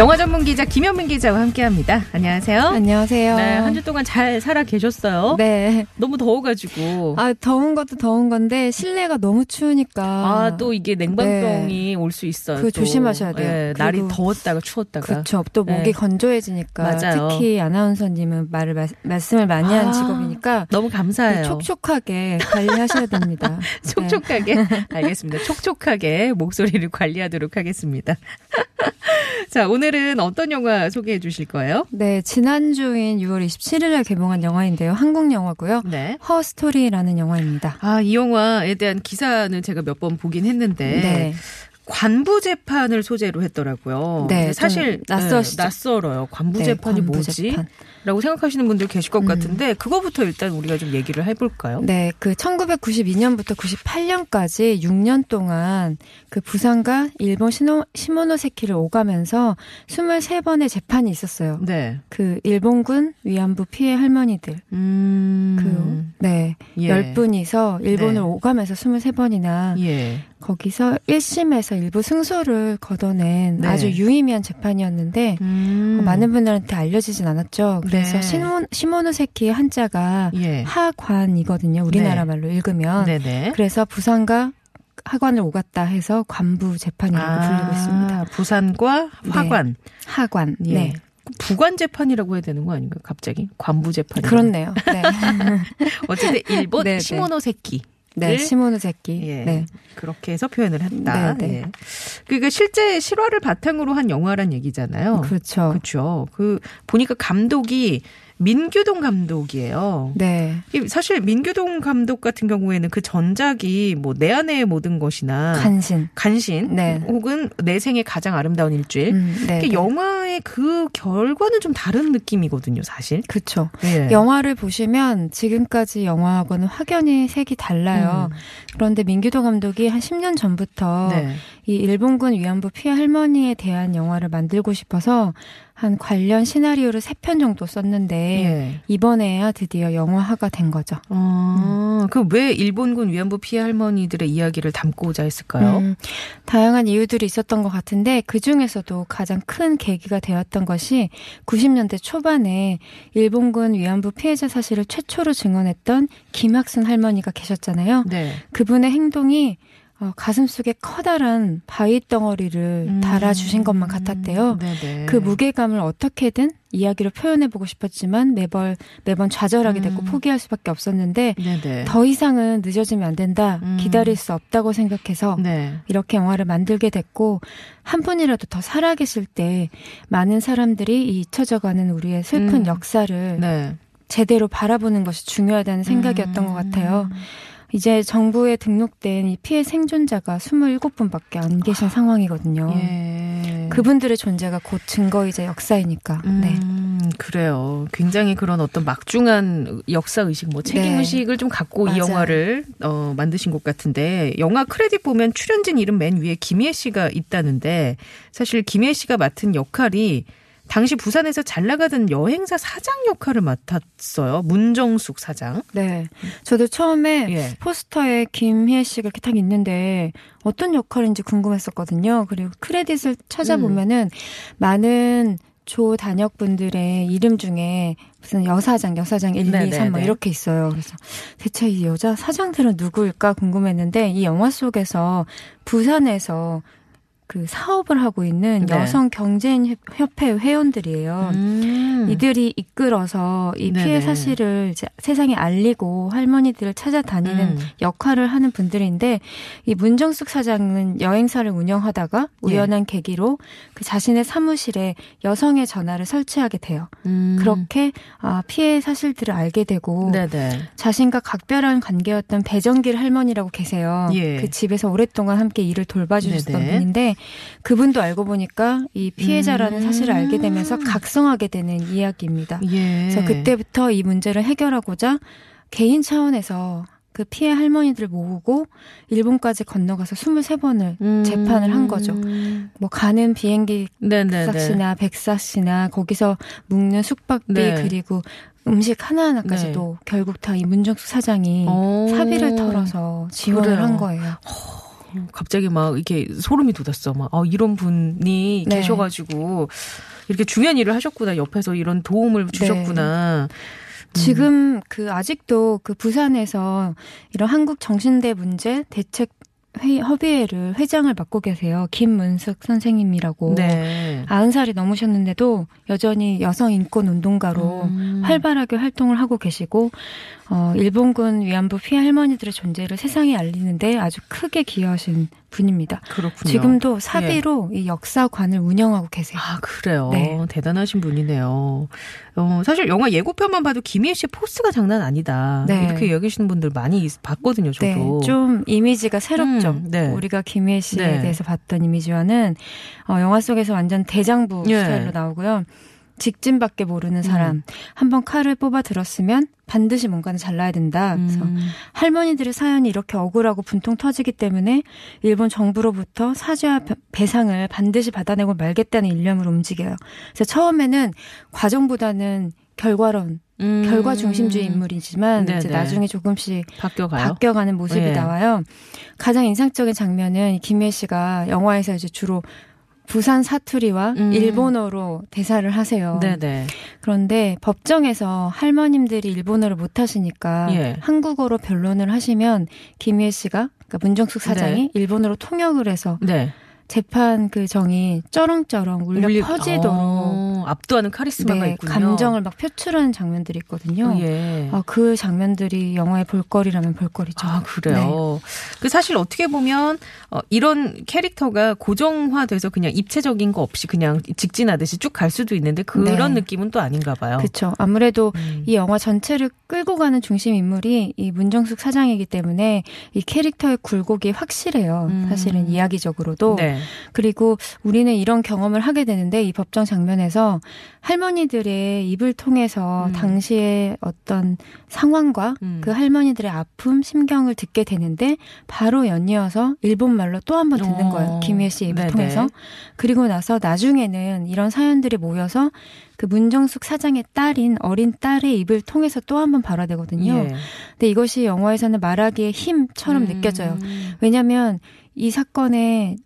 영화 전문 기자 김현민 기자와 함께합니다. 안녕하세요. 안녕하세요. 네, 한 주 동안 잘 살아 계셨어요? 네. 너무 더워가지고. 아, 더운 것도 더운 건데, 실내가 너무 추우니까. 아, 또 이게 냉방병이 올수 있어요. 또. 조심하셔야 돼요. 예, 그리고- 날이 더웠다가 추웠다가. 그렇죠. 또 목이 네. 건조해지니까. 맞아요. 특히 아나운서님은 말을, 말, 말씀을 많이 하는 아, 직업이니까. 너무 감사해요. 촉촉하게 관리하셔야 됩니다. 네. 촉촉하게. 알겠습니다. 촉촉하게 목소리를 관리하도록 하겠습니다. 자, 오늘은 어떤 영화 소개해 주실 거예요? 네, 지난주인 6월 27일에 개봉한 영화인데요. 한국 영화고요. 네. 허스토리라는 영화입니다. 아, 이 영화에 대한 기사는 제가 몇 번 보긴 했는데. 네. 관부 재판을 소재로 했더라고요. 네, 사실 좀 낯서시죠? 네, 낯설어요. 관부 네, 재판이 관부 뭐지? 재판. 라고 생각하시는 분들 계실 것 음. 같은데 그거부터 일단 우리가 좀 얘기를 해볼까요? 네, 그 1992년부터 98년까지 6년 동안 그 부산과 일본 시노, 시모노세키를 오가면서 23번의 재판이 있었어요. 네. 그 일본군 위안부 피해 할머니들 음. 그 네. 예. 10분이서 일본을 네. 오가면서 23번이나 예. 거기서 1심에서 일부 승소를 거둬낸 네. 아주 유의미한 재판이었는데 음. 어, 많은 분들한테 알려지진 않았죠. 그래서 네. 시모, 시모노세키의 한자가 예. 하관이거든요. 우리나라 네. 말로 읽으면. 네네. 그래서 부산과 하관을 오갔다 해서 관부 재판이라고 불리고 있습니다. 부산과 네. 화관. 하관. 예. 네. 부관 재판이라고 해야 되는 거 아닌가요? 갑자기 관부 재판. 그렇네요. 네. 어쨌든 일본 네, 네. 시모노세키. 네. 시모노세키. 예. 네. 그렇게 해서 표현을 했다. 네, 네. 예. 그러니까 실제 실화를 바탕으로 한 영화란 얘기잖아요. 그렇죠. 그렇죠. 그 보니까 감독이 민규동 감독이에요. 네. 이 사실 민규동 감독 같은 경우에는 그 전작이 뭐 내 안의 모든 것이나 간신. 간신 네. 혹은 내 생의 가장 아름다운 일주일. 음, 네. 네. 영화의 그 결과는 좀 다른 느낌이거든요, 사실. 그렇죠. 예. 영화를 보시면 지금까지 영화하고는 확연히 색이 달라요. 음. 그런데 민규도 감독이 한 10년 전부터 네. 이 일본군 위안부 피해 할머니에 대한 영화를 만들고 싶어서 한 관련 시나리오를 세 편 정도 썼는데 예. 이번에야 드디어 영화화가 된 거죠. 어, 그왜 일본군 위안부 피해 할머니들의 이야기를 담고자 했을까요? 음, 다양한 이유들이 있었던 것 같은데 그 중에서도 가장 큰 계기가 되었던 것이 90년대 초반에 일본군 위안부 피해자 사실을 최초로 증언했던 김학순 할머니가 계셨잖아요. 네. 그분의 행동이 어, 가슴 속에 커다란 바위 덩어리를 음. 달아주신 것만 같았대요. 네네. 그 무게감을 어떻게든 이야기로 표현해보고 싶었지만 매번 매번 좌절하게 됐고 음. 포기할 수밖에 없었는데 네네. 더 이상은 늦어지면 안 된다. 음. 기다릴 수 없다고 생각해서 네. 이렇게 영화를 만들게 됐고 한 분이라도 더 살아계실 때 많은 사람들이 이 잊혀져가는 우리의 슬픈 음. 역사를 네. 제대로 바라보는 것이 중요하다는 생각이었던 것 같아요. 이제 정부에 등록된 이 피해 생존자가 27분밖에 안 계신 상황이거든요. 예. 그분들의 존재가 곧 증거이자 역사이니까. 네. 음, 그래요. 굉장히 그런 어떤 막중한 역사 의식, 뭐 책임 네. 의식을 좀 갖고 이 맞아요. 영화를 어, 만드신 것 같은데 영화 크레딧 보면 출연진 이름 맨 위에 김희애 씨가 있다는데 사실 김희애 씨가 맡은 역할이 당시 부산에서 잘 나가던 여행사 사장 역할을 맡았어요. 문정숙 사장. 네. 저도 처음에 예. 포스터에 김희애 씨가 이렇게 딱 있는데 어떤 역할인지 궁금했었거든요. 그리고 크레딧을 찾아보면은 많은 조 단역 분들의 이름 중에 무슨 여사장, 여사장 1, 2, 3 네네네. 뭐 이렇게 있어요. 그래서 대체 이 여자 사장들은 누구일까 궁금했는데 이 영화 속에서 부산에서 그 사업을 하고 있는 네. 여성 경제인 협회 회원들이에요. 음. 이들이 이끌어서 이 피해 네네. 사실을 세상에 알리고 할머니들을 찾아다니는 음. 역할을 하는 분들인데 이 문정숙 사장은 여행사를 운영하다가 예. 우연한 계기로 그 자신의 사무실에 여성의 전화를 설치하게 돼요. 음. 그렇게 아, 피해 사실들을 알게 되고 네네. 자신과 각별한 관계였던 배정길 할머니라고 계세요. 예. 그 집에서 오랫동안 함께 일을 돌봐주셨던 네네. 분인데 그분도 알고 보니까 이 피해자라는 음. 사실을 알게 되면서 각성하게 되는 이야기입니다. 예. 그래서 그때부터 이 문제를 해결하고자 개인 차원에서 그 피해 할머니들 모으고 일본까지 건너가서 23번을 음. 재판을 한 거죠. 뭐 가는 비행기. 값이나 백사시나 거기서 묵는 숙박비 네. 그리고 음식 하나하나까지도 결국 다 이 문정숙 사장이 오. 사비를 털어서 지원을 그래요. 한 거예요. 갑자기 막 이렇게 소름이 돋았어. 막 아, 이런 분이 네. 계셔가지고 이렇게 중요한 일을 하셨구나. 옆에서 이런 도움을 네. 주셨구나. 지금 그 아직도 그 부산에서 이런 한국 정신대 문제 대책 회의 협의회를 회장을 맡고 계세요. 김문숙 선생님이라고. 네. 90살이 넘으셨는데도 여전히 여성 인권 운동가로 음. 활발하게 활동을 하고 계시고 어 일본군 위안부 피해 할머니들의 존재를 세상에 알리는데 아주 크게 기여하신 분입니다. 그렇군요. 지금도 사비로 이 역사관을 운영하고 계세요. 아 그래요. 네. 대단하신 분이네요. 어, 사실 영화 예고편만 봐도 김희애 씨의 포스가 장난 아니다. 네. 이렇게 얘기하시는 분들 많이 있- 봤거든요. 네, 저도. 좀 이미지가 새롭죠. 음, 네. 우리가 김희애 씨에 네. 대해서 봤던 이미지와는 어, 영화 속에서 완전 대장부 예. 스타일로 나오고요. 직진밖에 모르는 사람. 음. 한번 칼을 뽑아 들었으면 반드시 뭔가는 잘라야 된다. 그래서 음. 할머니들의 사연이 이렇게 억울하고 분통 터지기 때문에 일본 정부로부터 사죄와 배- 배상을 반드시 받아내고 말겠다는 일념으로 움직여요. 그래서 처음에는 과정보다는 결과론, 음. 결과 중심주의 인물이지만 네네. 이제 나중에 조금씩 바뀌어가요. 바뀌어가는 모습이 예. 나와요. 가장 인상적인 장면은 김혜 씨가 영화에서 이제 주로 부산 사투리와 음. 일본어로 대사를 하세요. 네네. 그런데 법정에서 할머님들이 일본어를 못 하시니까 예. 한국어로 변론을 하시면 김희애 씨가 그러니까 문정숙 사장이 네. 일본어로 통역을 해서 네. 재판 그 정이 쩌렁쩌렁 울려 울리- 퍼지도록 어, 압도하는 카리스마가 네, 있군요. 감정을 막 표출하는 장면들이 있거든요. 예. 아, 그 장면들이 영화의 볼거리라면 볼거리죠. 아, 그래요. 그 사실 어떻게 보면 어, 이런 캐릭터가 고정화돼서 그냥 입체적인 거 없이 그냥 직진하듯이 쭉 갈 수도 있는데 그런 네. 느낌은 또 아닌가 봐요. 그렇죠. 아무래도 음. 이 영화 전체를 끌고 가는 중심 인물이 이 문정숙 사장이기 때문에 이 캐릭터의 굴곡이 확실해요. 음. 사실은 이야기적으로도. 네. 그리고 우리는 이런 경험을 하게 되는데 이 법정 장면에서 할머니들의 입을 통해서 음. 당시의 어떤 상황과 음. 그 할머니들의 아픔, 심경을 듣게 되는데 바로 연이어서 일본 말로 또 한 번 듣는 어. 거예요. 김희애 씨 입을 네네. 통해서. 그리고 나서 나중에는 이런 사연들이 모여서 그 문정숙 사장의 딸인 어린 딸의 입을 통해서 또 한 번 발화되거든요. 예. 근데 이것이 영화에서는 말하기의 힘처럼 음. 느껴져요. 왜냐하면 이 사건의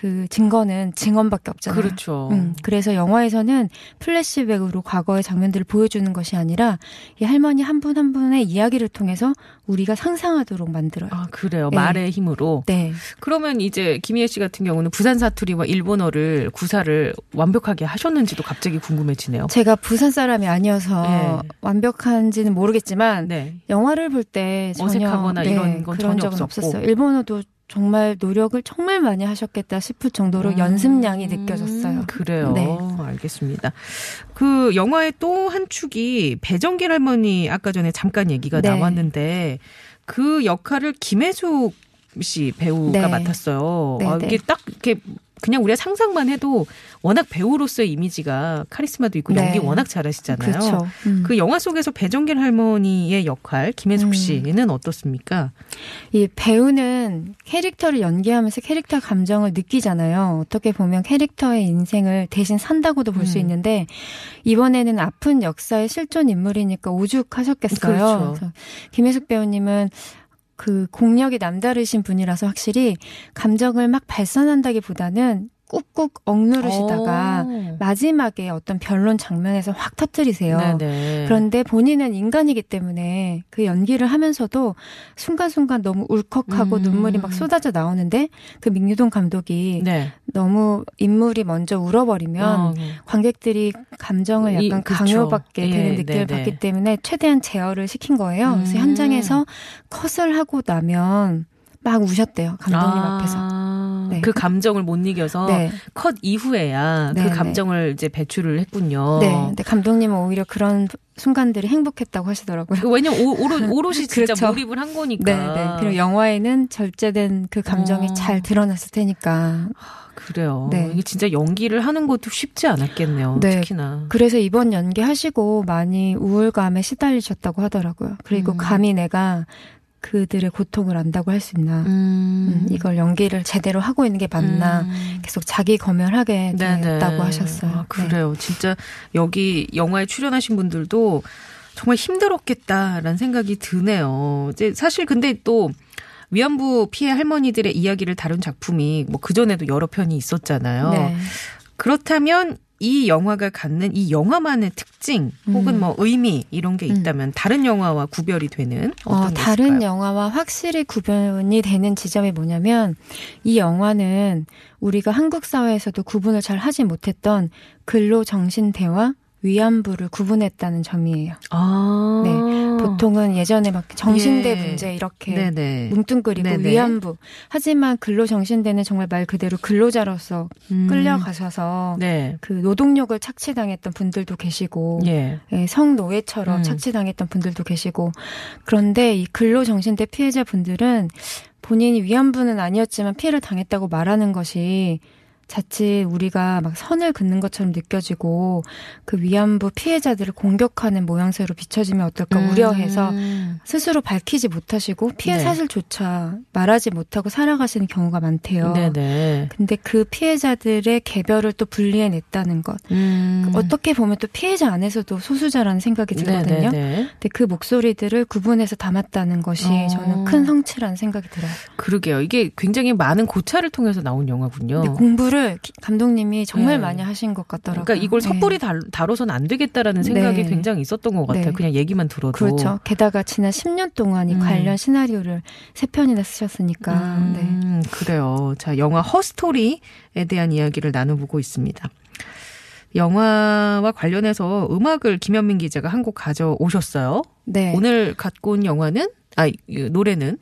그 증거는 증언밖에 없잖아요. 그렇죠. 음, 그래서 영화에서는 플래시백으로 과거의 장면들을 보여주는 것이 아니라 이 할머니 한분한 분의 이야기를 통해서 우리가 상상하도록 만들어요. 아, 그래요. 네. 말의 힘으로. 네. 그러면 이제 김희애 씨 같은 경우는 부산 사투리와 일본어를 구사를 완벽하게 하셨는지도 갑자기 궁금해지네요. 제가 부산 사람이 아니어서 네. 완벽한지는 모르겠지만 네. 영화를 볼 때 전혀 어색하거나 네, 이런 건 그런 전혀 적은 없었고. 없었어요. 일본어도 정말 노력을 정말 많이 하셨겠다 싶을 정도로 연습량이 느껴졌어요. 음, 그래요. 네. 알겠습니다. 그 영화의 또 한 축이 배정길 할머니 아까 전에 잠깐 얘기가 네. 나왔는데 그 역할을 김혜숙 씨 배우가 네. 맡았어요. 네, 아, 네. 이게 딱 이렇게 그냥 우리가 상상만 해도 워낙 배우로서의 이미지가 카리스마도 있고 네. 연기 워낙 잘하시잖아요. 그렇죠. 음. 그 영화 속에서 배정길 할머니의 역할 김혜숙 음. 씨는 어떻습니까? 이 배우는 캐릭터를 연기하면서 캐릭터 감정을 느끼잖아요. 어떻게 보면 캐릭터의 인생을 대신 산다고도 볼수 음. 있는데 이번에는 아픈 역사의 실존 인물이니까 오죽하셨겠어요. 그렇죠. 김혜숙 배우님은 그 공력이 남다르신 분이라서 확실히 감정을 막 발산한다기보다는 꾹꾹 억누르시다가 오. 마지막에 어떤 변론 장면에서 확 터뜨리세요. 네네. 그런데 본인은 인간이기 때문에 그 연기를 하면서도 순간순간 너무 울컥하고 음. 눈물이 막 쏟아져 나오는데 그 민유동 감독이 네. 너무 인물이 먼저 울어버리면 어. 관객들이 감정을 이- 약간 그쵸. 강요받게 예, 되는 느낌을 네네. 받기 때문에 최대한 제어를 시킨 거예요. 그래서 음. 현장에서 컷을 하고 나면 막 우셨대요. 감독님 아, 앞에서. 네. 그 감정을 못 이겨서 네. 컷 이후에야 네, 그 네. 감정을 이제 배출을 했군요. 네. 근데 감독님은 오히려 그런 순간들이 행복했다고 하시더라고요. 그 왜냐면 오, 오롯, 오롯이 진짜 그렇죠. 몰입을 한 거니까. 네, 네. 그리고 영화에는 절제된 그 감정이 어. 잘 드러났을 테니까. 그래요. 네. 이게 진짜 연기를 하는 것도 쉽지 않았겠네요. 네. 특히나. 그래서 이번 연기 하시고 많이 우울감에 시달리셨다고 하더라고요. 그리고 음. 감히 내가 그들의 고통을 안다고 할 수 있나. 음, 이걸 연기를 제대로 하고 있는 게 맞나. 음. 계속 자기 검열하게. 됐다고 하셨어요. 아, 그래요. 진짜 여기 영화에 출연하신 분들도 정말 힘들었겠다라는 생각이 드네요. 이제 사실 근데 또 위안부 피해 할머니들의 이야기를 다룬 작품이 뭐 그전에도 여러 편이 있었잖아요. 네. 그렇다면 이 영화가 갖는 이 영화만의 특징 혹은 음. 뭐 의미 이런 게 있다면 다른 영화와 구별이 되는 어떤 어, 게 다른? 영화와 확실히 구분이 되는 지점이 뭐냐면 이 영화는 우리가 한국 사회에서도 구분을 잘 하지 못했던 근로 정신대와 위안부를 구분했다는 점이에요. 아. 네. 보통은 예전에 막 정신대 예. 문제 이렇게 네네. 뭉뚱그리고 네네. 위안부. 하지만 근로 정신대는 정말 말 그대로 근로자로서 음. 끌려가셔서 네. 그 노동력을 착취당했던 분들도 계시고 예. 예, 성노예처럼 음. 착취당했던 분들도 계시고 그런데 이 근로정신대 피해자분들은 본인이 위안부는 아니었지만 피해를 당했다고 말하는 것이 자칫 우리가 막 선을 긋는 것처럼 느껴지고 그 위안부 피해자들을 공격하는 모양새로 비춰지면 어떨까 우려해서 음. 스스로 밝히지 못하시고 피해 네. 사실조차 말하지 못하고 살아가시는 경우가 많대요. 네네. 근데 그 피해자들의 개별을 또 분리해냈다는 것. 음. 어떻게 보면 또 피해자 안에서도 소수자라는 생각이 들거든요. 네네네. 근데 그 목소리들을 구분해서 담았다는 것이 어. 저는 큰 성취라는 생각이 들어요. 그러게요. 이게 굉장히 많은 고찰을 통해서 나온 영화군요. 공부를 기- 감독님이 정말 네. 많이 하신 것 같더라고요. 그러니까 이걸 네. 섣불리 다, 다뤄서는 안 되겠다라는 생각이 네. 굉장히 있었던 것 같아요. 네. 그냥 얘기만 들어도. 그렇죠. 게다가 지난 10년 동안 이 음. 관련 시나리오를 세 편이나 쓰셨으니까. 네. 음, 그래요. 자, 영화 허스토리에 대한 이야기를 나눠보고 있습니다. 영화와 관련해서 음악을 김현민 기자가 한 곡 가져오셨어요. 네. 오늘 갖고 온 영화는 아, 이 노래는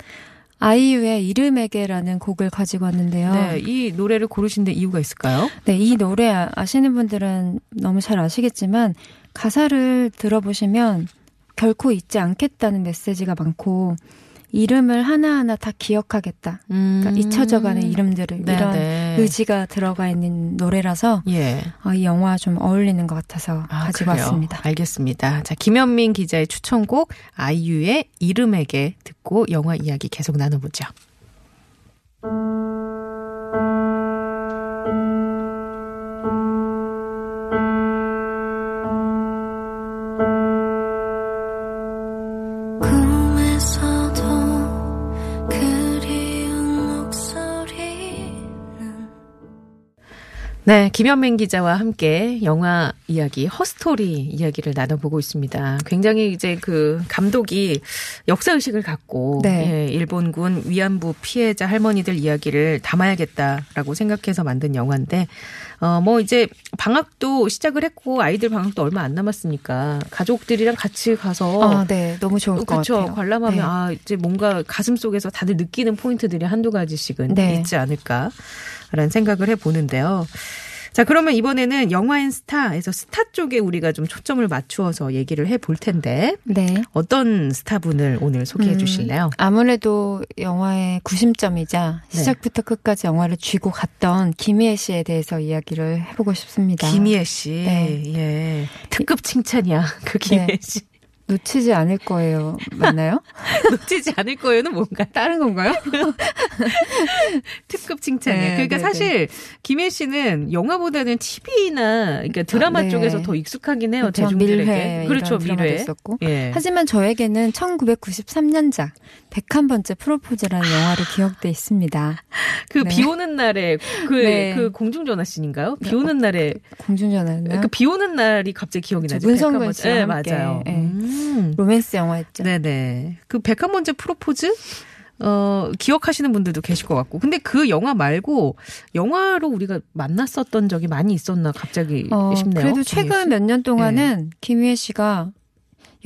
아이유의 이름에게라는 곡을 가지고 왔는데요. 네, 이 노래를 고르신 데 이유가 있을까요? 네, 이 노래 아- 아시는 분들은 너무 잘 아시겠지만 가사를 들어보시면 결코 잊지 않겠다는 메시지가 많고 이름을 하나하나 다 기억하겠다. 그러니까 잊혀져가는 이름들을 음. 네, 이런 네. 의지가 들어가 있는 노래라서 예. 아, 이 영화 좀 어울리는 것 같아서 아, 가지고 그래요? 왔습니다. 알겠습니다. 자, 김현민 기자의 추천곡 아이유의 이름에게 듣고 영화 이야기 계속 나눠보죠. 네, 김현민 기자와 함께 영화 이야기, 허스토리 이야기를 나눠보고 있습니다. 굉장히 이제 그 감독이 역사의식을 갖고, 네. 예, 일본군 위안부 피해자 할머니들 이야기를 담아야겠다라고 생각해서 만든 영화인데, 어, 뭐 이제 방학도 시작을 했고, 아이들 방학도 얼마 안 남았으니까, 가족들이랑 같이 가서, 아, 네, 너무 좋을 것 그렇죠. 같아요. 관람하면 네. 아 이제 뭔가 가슴 속에서 다들 느끼는 포인트들이 한두 가지씩은 네. 있지 않을까라는 생각을 해 보는데요. 자 그러면 이번에는 영화인 스타에서 스타 쪽에 우리가 좀 초점을 맞추어서 얘기를 해 볼 텐데 네. 어떤 스타분을 오늘 소개해 음, 주실래요? 아무래도 영화의 구심점이자 네. 시작부터 끝까지 영화를 쥐고 갔던 김희애 씨에 대해서 이야기를 해보고 싶습니다. 김희애 씨, 네. 예 특급 칭찬이야 그 김희애 네. 씨 놓치지 않을 거예요. 맞나요? 놓치지 않을 거예요는 뭔가 다른 건가요? 특급 칭찬이에요. 네, 그러니까 네, 사실 김혜 씨는 영화보다는 TV나 그러니까 드라마 네. 쪽에서 더 익숙하긴 해요. 그렇죠. 대중들에게. 밀회 그렇죠, 밀회. 있었고. 예. 하지만 저에게는 1993년작 101번째 프로포즈라는 영화로 기억돼 있습니다. 그 네. 비 오는 날에 그, 네. 그 공중전화 씬인가요? 비 오는 날에 공중전화였나요? 그비 오는 날이 갑자기 기억이 저 나죠. 문성근. 씨와 네. 맞아요. 네. 음. 로맨스 영화였죠. 네 네. 그 백한번째 프로포즈? 어, 기억하시는 분들도 계실 것 같고. 근데 그 영화 말고 영화로 우리가 만났었던 적이 많이 있었나 갑자기 어, 싶네요. 그래도 최근 씨. 몇년 동안은 김희애 씨가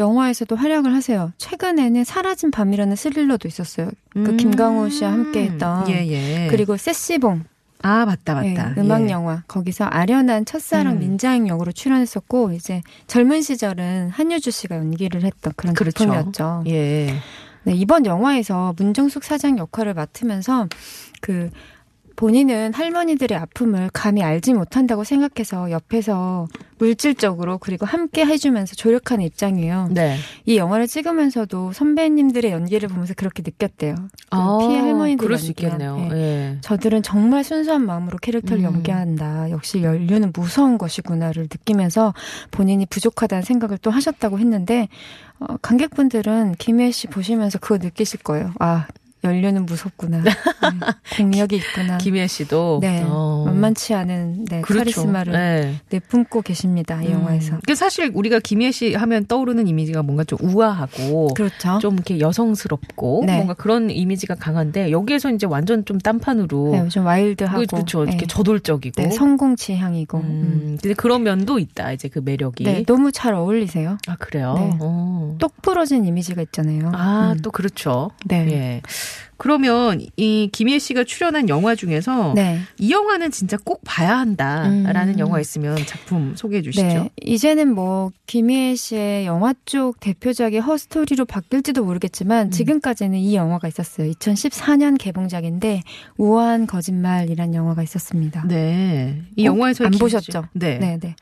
영화에서도 활약을 하세요. 최근에는 사라진 밤이라는 스릴러도 있었어요. 그 음. 김강호 씨와 함께 했던. 예, 예. 그리고 세시봉 아, 맞다, 맞다. 예, 음악 예. 영화 거기서 아련한 첫사랑 음. 민자행 역으로 출연했었고 이제 젊은 시절은 한효주 씨가 연기를 했던 그런 그렇죠. 작품이었죠. 예. 네, 이번 영화에서 문정숙 사장 역할을 맡으면서 그 본인은 할머니들의 아픔을 감히 알지 못한다고 생각해서 옆에서 물질적으로 그리고 함께 해주면서 조력하는 입장이에요. 네. 이 영화를 찍으면서도 선배님들의 연기를 보면서 그렇게 느꼈대요. 그 아, 피해 할머니들 그럴 수 있겠네요. 예. 예. 저들은 정말 순수한 마음으로 캐릭터를 음. 연기한다. 역시 연륜은 무서운 것이구나를 느끼면서 본인이 부족하다는 생각을 또 하셨다고 했는데 어, 관객분들은 김혜 씨 보시면서 그거 느끼실 거예요. 아 연륜은 무섭구나. 네, 공력이 있구나. 김혜 씨도. 네, 어. 만만치 않은 네, 그렇죠. 카리스마를 네. 내뿜고 계십니다. 이 영화에서. 그 사실 우리가 김혜 씨 하면 떠오르는 이미지가 뭔가 좀 우아하고 그렇죠. 좀 이렇게 여성스럽고 네. 뭔가 그런 이미지가 강한데 여기에서 이제 완전 좀 딴판으로 네, 좀 와일드하고 그렇죠. 이렇게 네. 저돌적이고. 네, 성공 지향이고. 음. 음, 근데 그런 면도 있다. 이제 그 매력이. 네, 너무 잘 어울리세요. 아 그래요. 네. 어. 똑 부러진 이미지가 있잖아요. 아, 음. 또 그렇죠. 네. 예. 그러면 이 김혜 씨가 출연한 영화 중에서 네. 이 영화는 진짜 꼭 봐야 한다라는 음. 영화 있으면 작품 소개해 주시죠. 네. 이제는 뭐 김희애 씨의 영화 쪽 대표작이 허스토리로 바뀔지도 모르겠지만 음. 지금까지는 이 영화가 있었어요. 2014년 개봉작인데 우아한 거짓말이란 영화가 있었습니다. 네. 이 어? 영화에서 안 김- 보셨죠? 네. 네, 네.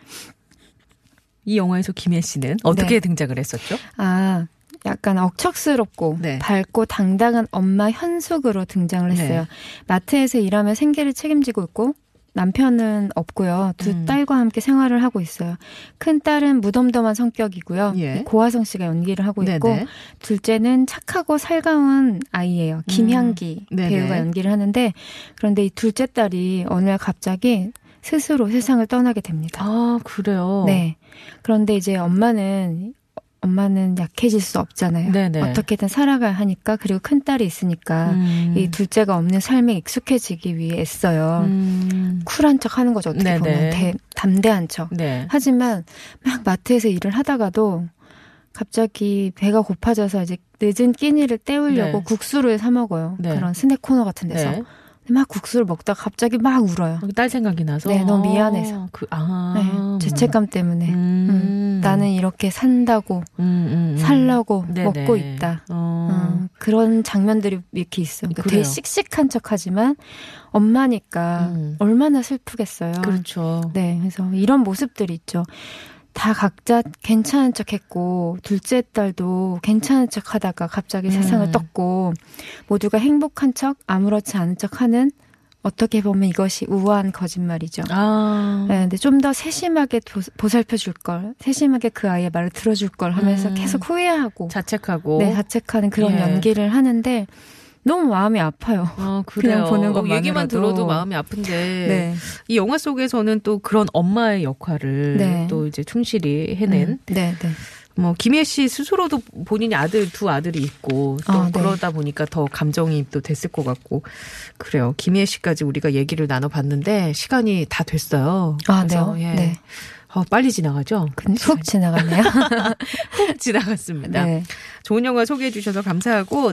이 영화에서 김혜 씨는 어떻게 네. 등장을 했었죠? 아, 약간 억척스럽고 네. 밝고 당당한 엄마 현숙으로 등장을 했어요. 네. 마트에서 일하며 생계를 책임지고 있고 남편은 없고요. 두 음. 딸과 함께 생활을 하고 있어요. 큰 딸은 무덤덤한 성격이고요. 예. 고화성 씨가 연기를 하고 있고 네네. 둘째는 착하고 살가운 아이예요. 김향기 음. 배우가 연기를 하는데 그런데 이 둘째 딸이 어느 날 갑자기 스스로 세상을 떠나게 됩니다. 아 그래요. 네. 그런데 이제 엄마는 엄마는 약해질 수 없잖아요. 네네. 어떻게든 살아가야 하니까 그리고 큰 딸이 있으니까 음. 이 둘째가 없는 삶에 익숙해지기 위해 애써요. 음. 쿨한 척 하는 거죠. 어떻게 네네. 보면 대- 담대한 척. 네. 하지만 막 마트에서 일을 하다가도 갑자기 배가 고파져서 이제 늦은 끼니를 때우려고 네. 국수를 사 먹어요. 네. 그런 스낵 코너 같은 데서. 네. 막 국수를 먹다 가 갑자기 막 울어요. 딸 생각이 나서. 네, 너무 아, 미안해서. 그, 아. 네, 죄책감 때문에. 음. 음, 나는 이렇게 산다고 음, 음, 음. 살라고 네네. 먹고 있다. 어. 음, 그런 장면들이 이렇게 있어요. 그러니까. 되게 씩씩한 척 하지만 엄마니까 음. 얼마나 슬프겠어요. 그렇죠. 네, 그래서 이런 모습들이 있죠. 다 각자 괜찮은 척 했고, 둘째 딸도 괜찮은 척 하다가 갑자기 음. 세상을 떴고, 모두가 행복한 척, 아무렇지 않은 척 하는, 어떻게 보면 이것이 우아한 거짓말이죠. 아. 네, 근데 좀 더 세심하게 도- 보살펴 줄 걸, 세심하게 그 아이의 말을 들어줄 걸 하면서 음. 계속 후회하고, 자책하고. 네, 자책하는 그런 예. 연기를 하는데, 너무 마음이 아파요. 아, 그래요. 그냥 보는 어, 것만으로도. 얘기만 들어도 마음이 아픈데. 네. 이 영화 속에서는 또 그런 엄마의 역할을 네. 또 이제 충실히 해낸 음, 네, 네. 뭐 김혜 씨 스스로도 본인이 아들 두 아들이 있고 또 아, 네. 그러다 보니까 더 감정이입도 됐을 것 같고 그래요. 김혜 씨까지 우리가 얘기를 나눠봤는데 시간이 다 됐어요. 아, 그래서, 네요? 예. 네. 어, 빨리 지나가죠. 근- 훅 지나갔네요. 훅 지나갔습니다. 네. 좋은 영화 소개해 주셔서 감사하고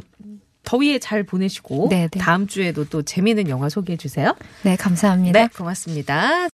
더위에 잘 보내시고 네, 네. 다음 주에도 또 재미있는 영화 소개해 주세요. 네, 감사합니다. 네, 고맙습니다.